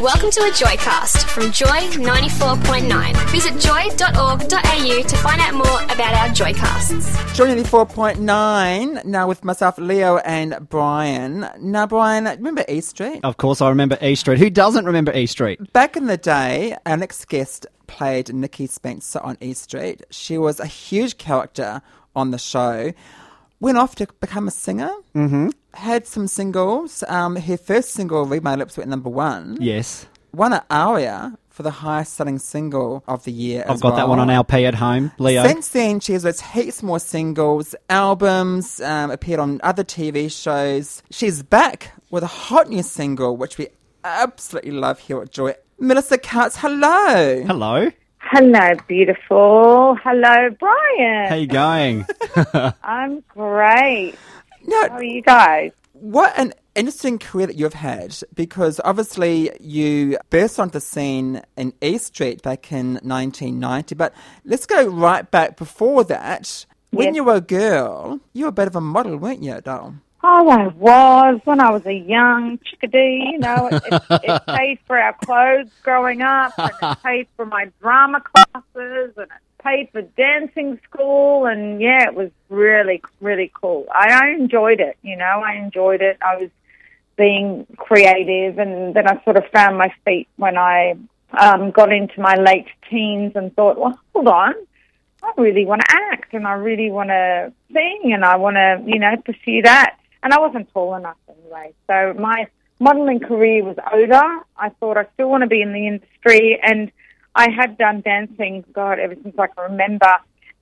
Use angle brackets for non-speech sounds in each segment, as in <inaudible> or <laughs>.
Welcome to a Joycast from Joy 94.9. Visit joy.org.au to find out more about our Joycasts. Joy 94.9, now with myself, Leo and Brian. Now, Brian, remember E Street? Of course, I remember E Street. Who doesn't remember E Street? Back in the day, our next guest played Nikki Spencer on E Street. She was a huge character on the show. Went off to become a singer. Mm-hmm. Had some singles. Um, her first single, Read My Lips, went number one. Yes. Won an ARIA for the highest selling single of the year. I've as got that one well. on LP at home, Leo. Since then, she has released heaps more singles, albums, um, appeared on other TV shows. She's back with a hot new single, which we absolutely love here at Joy. Melissa Tkautz, hello. Hello. Hello, beautiful. Hello, Brian. How you going? <laughs> I'm great. How Now, are you guys? what an interesting career that you've had because obviously you burst onto the scene in E Street back in 1990, but let's go right back before that. When Yes. you were a girl, you were a bit of a model, weren't you, doll? Oh, I was when I was a young chickadee. You know, it, it, it paid for our clothes growing up, and it paid for my drama classes, and it paid for dancing school. And yeah, it was really, really cool. I, I enjoyed it. You know, I enjoyed it. I was being creative, and then I sort of found my feet when I um, got into my late teens and thought, well, hold on. I really want to act and I really want to sing and I want to, you know, pursue that. And I wasn't tall enough anyway. So my modeling career was over. I thought I still want to be in the industry and I had done dancing, God, ever since I can remember,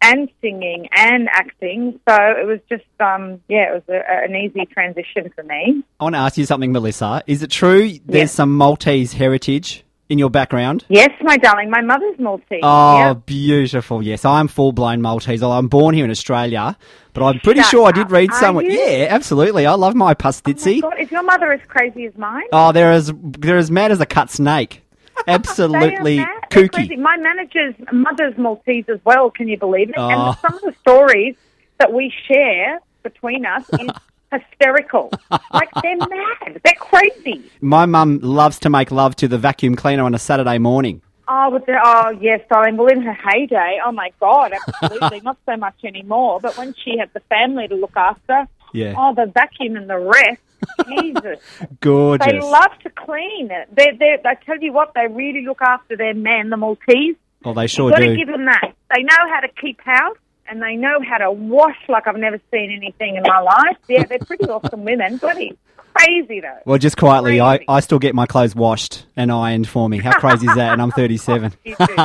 and singing and acting. So it was just, um, yeah, it was a, an easy transition for me. I want to ask you something, Melissa. Is it true there's Yes. some Maltese heritage in your background? Yes, my darling, my mother's Maltese. Oh, beautiful. Yes, I'm full blown Maltese. Although I'm born here in Australia, but I'm pretty Shut sure I did read Are somewhere. you? Yeah, absolutely. I love my Oh my. God, is your mother as crazy as mine? Oh, they're as they're as mad as a cut snake. <laughs> Absolutely They are mad. They're kooky. My manager's mother's Maltese as well. Can you believe it? Oh. And some of the stories that we share between us is <laughs> hysterical. like they're mad. They're crazy. My mum loves to make love to the vacuum cleaner on a Saturday morning. Oh, with the, oh yes, darling. Well, in her heyday, oh my God, absolutely, not so much anymore. But when she had the family to look after, Yeah. oh, the vacuum and the rest. Jesus, <laughs> Gorgeous. they love to clean. They, they, I tell you what, they really look after their men, the Maltese. well, they sure Got to give them that. They know how to keep house and they know how to wash like I've never seen anything in my life. Yeah, they're pretty awesome women. Bloody crazy though. Well, just quietly, I, Crazy. I still get my clothes washed and ironed for me. How crazy is that? And I'm <laughs> 37. You do. <laughs>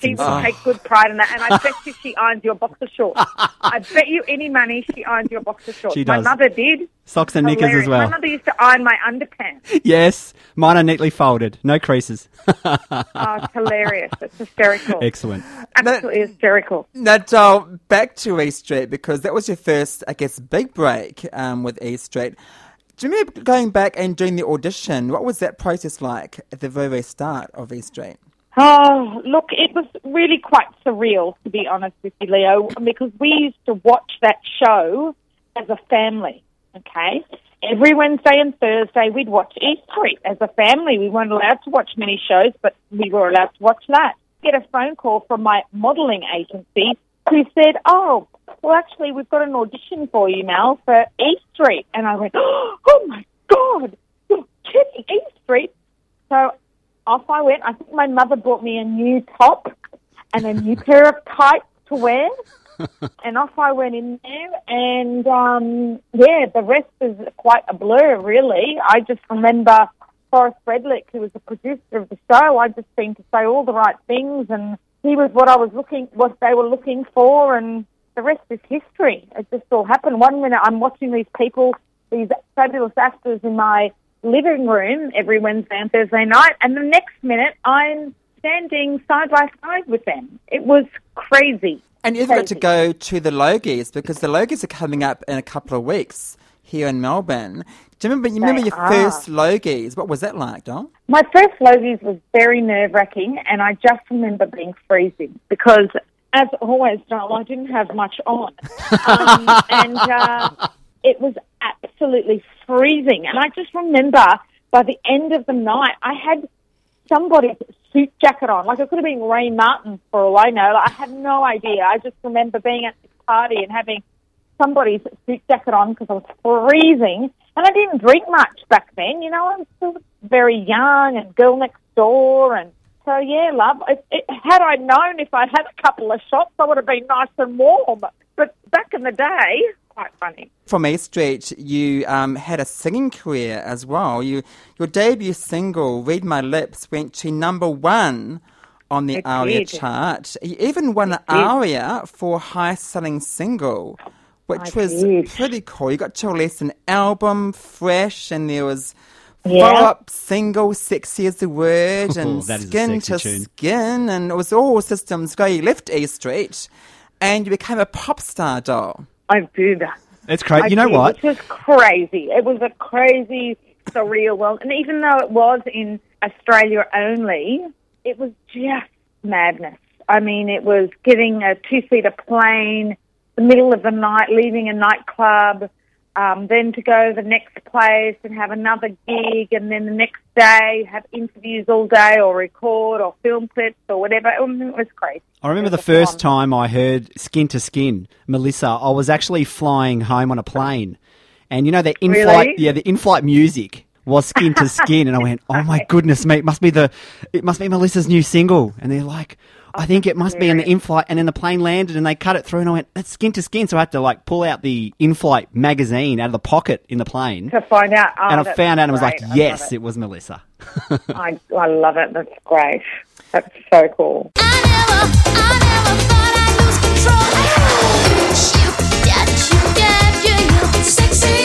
She insane. will take good pride in that, and I bet you she irons your boxer shorts. I bet you any money she irons your boxer shorts. She does. My mother did. Socks and knickers as well. My mother used to iron my underpants. <laughs> Yes, mine are neatly folded, no creases. Oh, it's hilarious. It's hysterical. Excellent. Absolutely hysterical. Now, Doll, back to E Street because that was your first, I guess, big break um, with E Street. Do you remember going back and doing the audition? What was that process like at the very, very start of E Street? Oh, look, it was really quite surreal, to be honest with you, Leo, because we used to watch that show as a family, okay? Every Wednesday and Thursday, we'd watch E Street as a family. We weren't allowed to watch many shows, but we were allowed to watch that. Get a phone call from my modelling agency who said, Oh, well, actually, we've got an audition for you, Mel, for E Street. And I went, <gasps> Oh my God, you're kidding, E Street? So off I went. I think my mother bought me a new top and a new <laughs> pair of tights to wear. and off I went in there, and um, yeah, the rest is quite a blur, really. I just remember Forrest Redlich, who was the producer of the show. I just seemed to say all the right things, and he was what I was looking, what they were looking for, and the rest is history. It just all happened. One minute I'm watching these people, these fabulous actors in my living room every Wednesday and Thursday night, and the next minute I'm standing side by side with them. It was crazy. And you even got to go to the Logies because the Logies are coming up in a couple of weeks. here in Melbourne. Do you remember, you remember your are. first Logies? What was that like, Dol? My first Logies was very nerve wracking, and I just remember being freezing because, as always, Joel, I didn't have much on. <laughs> Um, and uh, it was absolutely freezing. And I just remember by the end of the night, I had somebody's suit jacket on. Like it could have been Ray Martin for all I know. Like, I had no idea. I just remember being at this party and having somebody's suit jacket on because I was freezing. And I didn't drink much back then. You know, I was still very young and girl next door. And so, yeah, love. It, it, had I known if I'd had a couple of shots, I would have been nice and warm. But back in the day, quite funny. From East Street, you um, had a singing career as well. You, your debut single, "Read My Lips," went to number one on the It ARIA did. chart. You even won an did. ARIA for highest-selling single, which I was did. pretty cool. You got to release an album, fresh, and there was Yeah. follow-up single, "Sexy Is the Word," <laughs> and that is a "Skin to tune. Skin," and it was all systems go. You left East Street, and you became a pop star doll. I did. It's crazy. You know did, what? Which was crazy. It was a crazy, surreal world. And even though it was in Australia only, it was just madness. I mean, it was getting a two-seater plane, the middle of the night, leaving a nightclub, um, then to go to the next place and have another gig, and then the next day have interviews all day, or record, or film clips, or whatever. It was, it was crazy. I remember the first time I heard Skin to Skin, Melissa. I was actually flying home on a plane, and you know the in-flight, Really? yeah, the in-flight music was Skin to Skin, and I went, "Oh my <laughs> goodness, mate, it must be the, it must be Melissa's new single." And they're like, "I think it must be in the in-flight," and then the plane landed, and they cut it through, and I went, "That's Skin to Skin." So I had to like pull out the in-flight magazine out of the pocket in the plane, To find out. Oh, and I found out, and was like. I "Yes, it. it was Melissa." <laughs> I, I love it. That's great. That's so cool. I never, I never thought I'd lose control. You, yeah, you, yeah, yeah, you. Sexy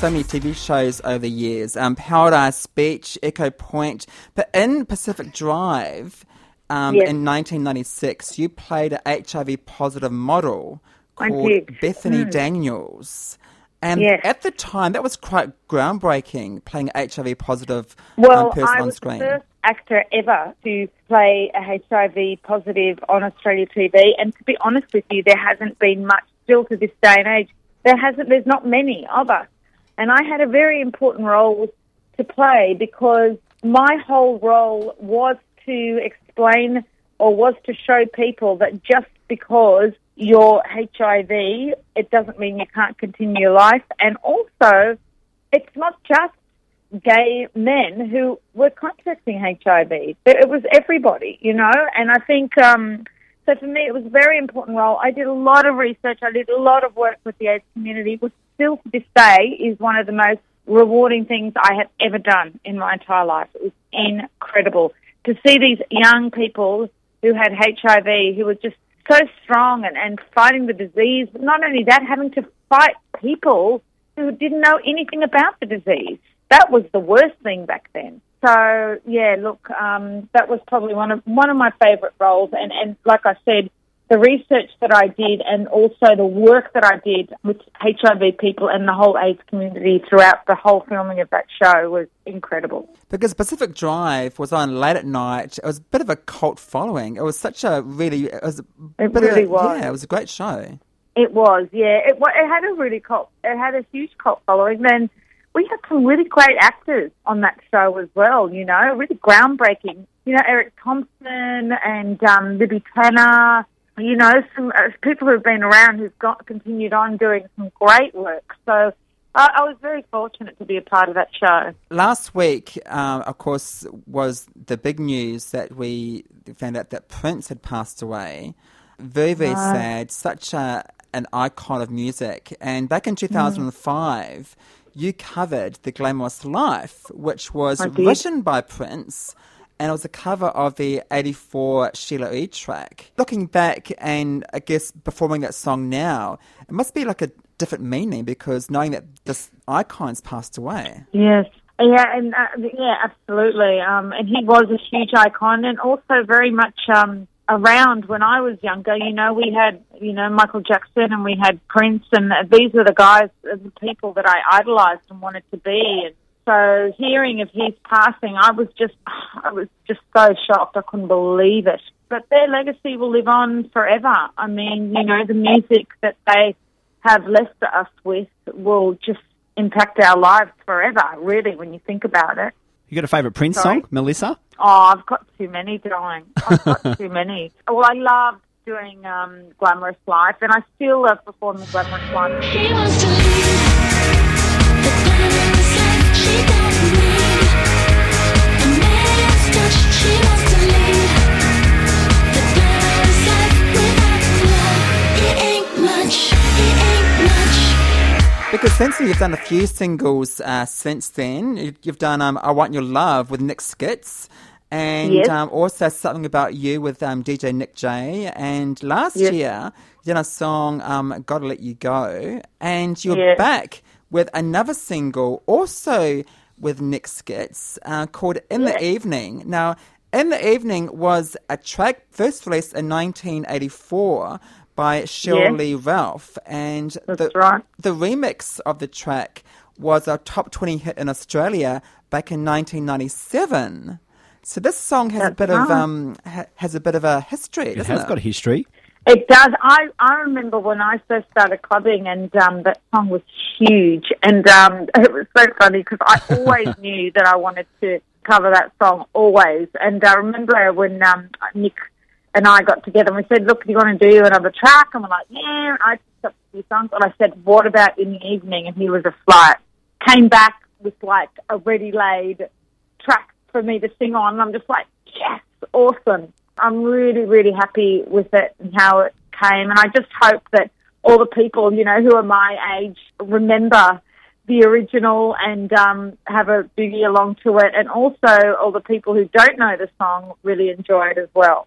so many TV shows over the years, um, Paradise Beach, Echo Point, but in Pacific Drive, um, Yes. in 1996, you played a HIV positive model called. Bethany Daniels. And Yes. at the time, that was quite groundbreaking, playing HIV positive Well, um, person I on was screen. the first actor ever to play a HIV positive on Australia TV, and to be honest with you, there hasn't been much still to this day and age. There hasn't. There's not many of us, and I had a very important role to play because my whole role was to explain or was to show people that just because you're HIV, it doesn't mean you can't continue your life, and also it's not just gay men who were contracting HIV. It was everybody, you know, and I think um, so. For me, it was a very important role. I did a lot of research. I did a lot of work with the AIDS community. Still to this day is one of the most rewarding things I have ever done in my entire life. It was incredible to see these young people who had HIV who were just so strong and, and fighting the disease, but not only that, having to fight people who didn't know anything about the disease. That was the worst thing back then. So yeah, look, um, that was probably one of one of my favourite roles, and and like I said, the research that I did, and also the work that I did with HIV people and the whole AIDS community throughout the whole filming of that show was incredible. Because Pacific Drive was on late at night. It was a bit of a cult following. It was such a really, it was a It of a- really was. Yeah, it was a great show. It was, yeah. It, it had a really cult. It had a huge cult following. Then we had some really great actors on that show as well. You know, really groundbreaking. You know, Erik Thomson and um, Libby Tanner. You know, some uh, people who've been around who've got continued on doing some great work. So I, I was very fortunate to be a part of that show. Last week, um, of course, was the big news that we found out that Prince had passed away. Very, very sad. Such a, an icon of music. And back in 2005, you covered The Glamorous Life, which was written by Prince. And it was a cover of the 84 Sheila E track. Looking back and I guess performing that song now, it must be like a different meaning because knowing that this icon's passed away. Yes. Yeah, and uh, yeah, absolutely. Um, and he was a huge icon, and also very much um, around when I was younger. You know, we had you know Michael Jackson, and we had Prince, and these were the guys, the people that I idolized and wanted to be. And so, hearing of his passing, I was just, <sighs> I was just so shocked. I couldn't believe it. But their legacy will live on forever. I mean, you know, the music that they have left us with will just impact our lives forever, really, when you think about it. You got a favourite Prince Sorry? song, Melissa? Oh, I've got too many, darling. I've got <laughs> too many. Well, I love doing um, Glamorous Life, and I still love performing Glamorous Life. She wants to leave the glamorous life Since you've done a few singles uh, since then. You- You've done um, I Want Your Love with Nick Skitz. And Yes. um, also Something About You with um, DJ Nick J. And last Yes. year, you did a song, um, Gotta Let You Go. And you're Yes. back with another single, also with Nick Skitz, uh, called In the Evening. Now, In the Evening was a track first released in 1984 by Cheryl Yes. Lee Ralph. And That's the, right. the remix of the track was a top 20 hit in Australia back in 1997. So this song has a That's bit of um ha- has a bit of a history, It doesn't has it? got a history. It does. I I remember when I first started clubbing, and um, that song was huge, and um, <laughs> it was so funny because I always <laughs> knew that I wanted to cover that song always. And I remember when um, Nick and I got together, and we said, "Look, do you want to do another track?" And we're like, "Yeah." I picked up a few songs, and I said, "What about in the evening?" And he was a flight. Came back with like a ready laid track for me to sing on. And I'm just like, yes, awesome. I'm really, really happy with it and how it came. And I just hope that all the people, you know, who are my age remember the original and um, have a boogie along to it. And also all the people who don't know the song really enjoy it as well.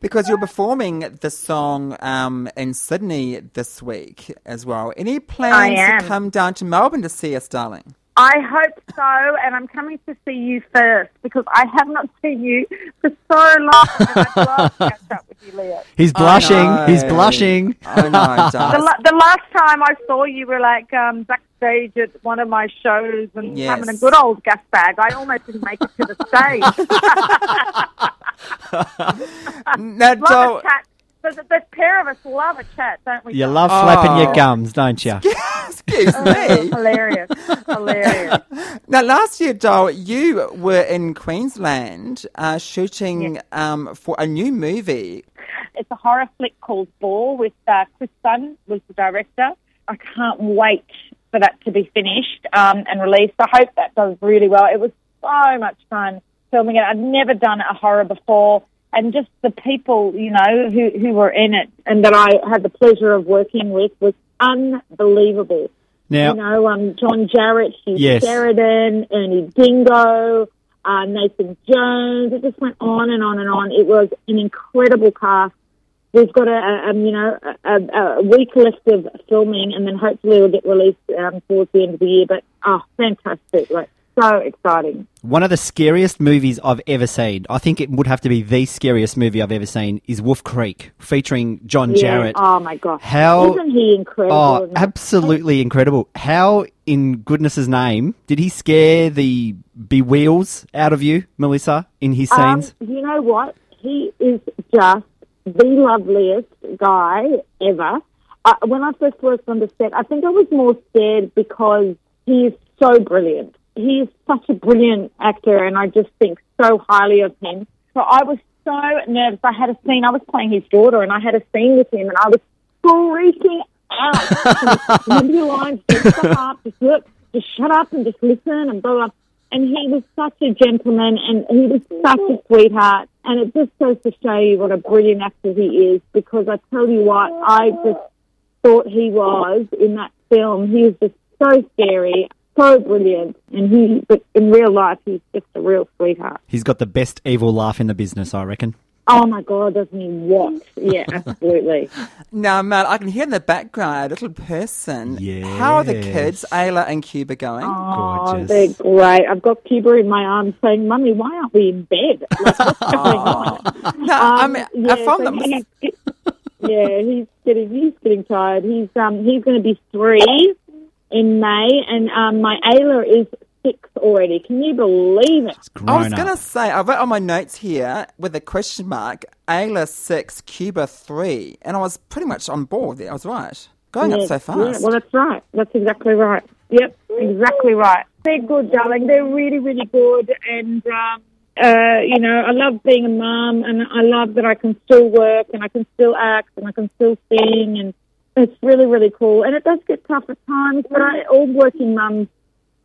Because you're performing the song um, in Sydney this week as well. Any plans to come down to Melbourne to see us, darling? I hope so, and I'm coming to see you first because I have not seen you for so long, and I'd love to catch up with you, Leah. He's blushing. He's blushing. I know, <laughs> The, the last time I saw you were like um, backstage at one of my shows and Yes. having a good old gas bag. I almost didn't make it to the stage. <laughs> now, love Dol- a chat. The, the, the pair of us love a chat, don't we? You John? love flapping your Oh. gums, don't you? excuse me. <laughs> hilarious, hilarious. Now, last year, Dol, you were in Queensland uh, shooting um, for a new movie. It's a horror flick called Boar with uh, Chris Sun was the director. I can't wait for that to be finished um, and released. I hope that does really well. It was so much fun filming it. I'd never done a horror before, and just the people you know who who were in it and that I had the pleasure of working with was unbelievable. Now- you know, um, John Jarratt, Hugh Yes. Sheridan, Ernie Dingo, uh, Nathan Jones. It just went on and on and on. It was an incredible cast. We've got a, a um, you know a, a, week left of filming, and then hopefully it'll get released um, towards the end of the year. But oh, fantastic! Like so exciting. One of the scariest movies I've ever seen, I think it would have to be the scariest movie I've ever seen, is Wolf Creek, featuring John Yeah. Jarratt. Oh my gosh! How- isn't he incredible? Oh, absolutely incredible. How, in goodness' name, did he scare the bewheels out of you, Melissa, in his Um, scenes? you know what? He is just the loveliest guy ever. Uh, when I first worked on the set, I think I was more scared because he is so brilliant. He is such a brilliant actor, and I just think so highly of him. So I was so nervous. I had a scene. I was playing his daughter, and I had a scene with him, and I was freaking out. <laughs> Remember your lines? Just shut up. Just look. Just shut up and just listen and blah blah. And he was such a gentleman, and he was such a sweetheart. And it just goes to show you what a brilliant actor he is. Because I tell you what, I just thought he was in that film. He was just so scary, so brilliant, and he. But in real life, he's just a real sweetheart. He's got the best evil laugh in the business, I reckon. Oh my god, doesn't he what? Yeah, <laughs> absolutely. Now, Mel, I can hear in the background a little person. Yeah. How are the kids, Ayla and Cuba, going? Oh, Gorgeous. they're great. I've got Cuba in my arms saying, "Mummy, why aren't we in bed?" Like, what's <laughs> going on? No, I Um, mean, yeah, I found so them. he's yeah, he's getting he's getting tired. He's um he's going to be three in May, and um my Ayla is six already. Can you believe it? I was going to say, I wrote on my notes here with a question mark, Ayla 6, Cuba 3, and I was pretty much on board there. I was right. Going up so fast. Yeah, well, that's right. That's exactly right. Yep, exactly right. They're good, darling. They're really, really good. And, um, uh, you know, I love being a mum and I love that I can still work and I can still act and I can still sing and it's really, really cool. And it does get tough at times, but I, all working mums,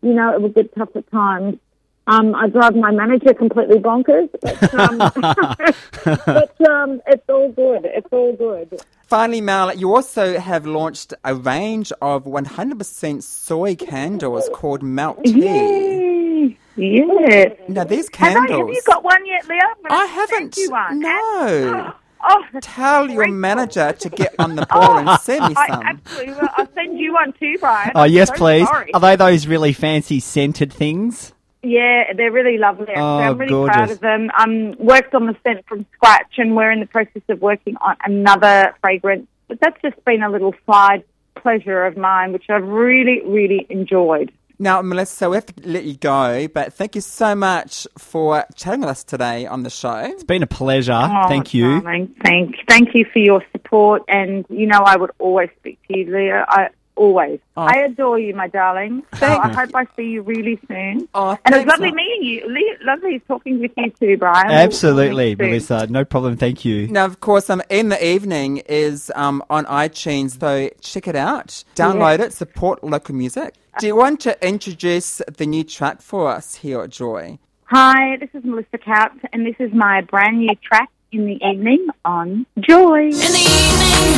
you know, it will get tough at times. Um, I drive my manager completely bonkers, but, um, <laughs> but um, it's all good. It's all good. Finally, Mel, you also have launched a range of 100% soy candles called Melt Tea. Yay! Yes. Now, these candles. Have, I, have you got one yet, Leah? I haven't. You one. No. Oh, <gasps> <laughs> that's Tell your great. manager to get on the <laughs> ball and send me I some. absolutely will. I'll send you one too, Brian. Oh, I'm yes, so please. sorry. Are they those really fancy scented things? Yeah, they're really lovely. actually. Oh, I'm really proud of them. Um, worked on the scent from scratch, and we're in the process of working on another fragrance. But that's just been a little side pleasure of mine, which I've really, really enjoyed. Now, Melissa, we have to let you go, but thank you so much for chatting with us today on the show. It's been a pleasure. Oh, Thank you. Darling. Thank, thank you for your support. And, you know, I would always speak to you, Leah. I always. Oh. I adore you, my darling. So <laughs> Thank I you. hope I see you really soon. Oh, and it's thanks, lovely Mel. meeting you. Le- lovely talking with you too, Brian. Absolutely, we'll meet soon. Melissa. No problem. Thank you. Now, of course, um, in the evening is um, on iTunes, so check it out, download it, support local music. Do you want to introduce the new track for us here at Joy? Hi, this is Melissa Tkautz, and this is my brand new track in the evening on Joy. In the evening,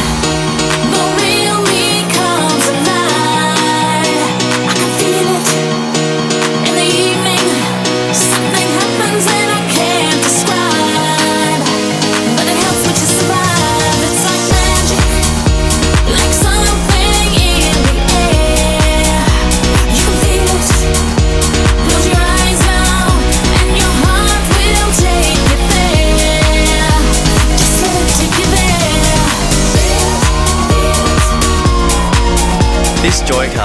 the real me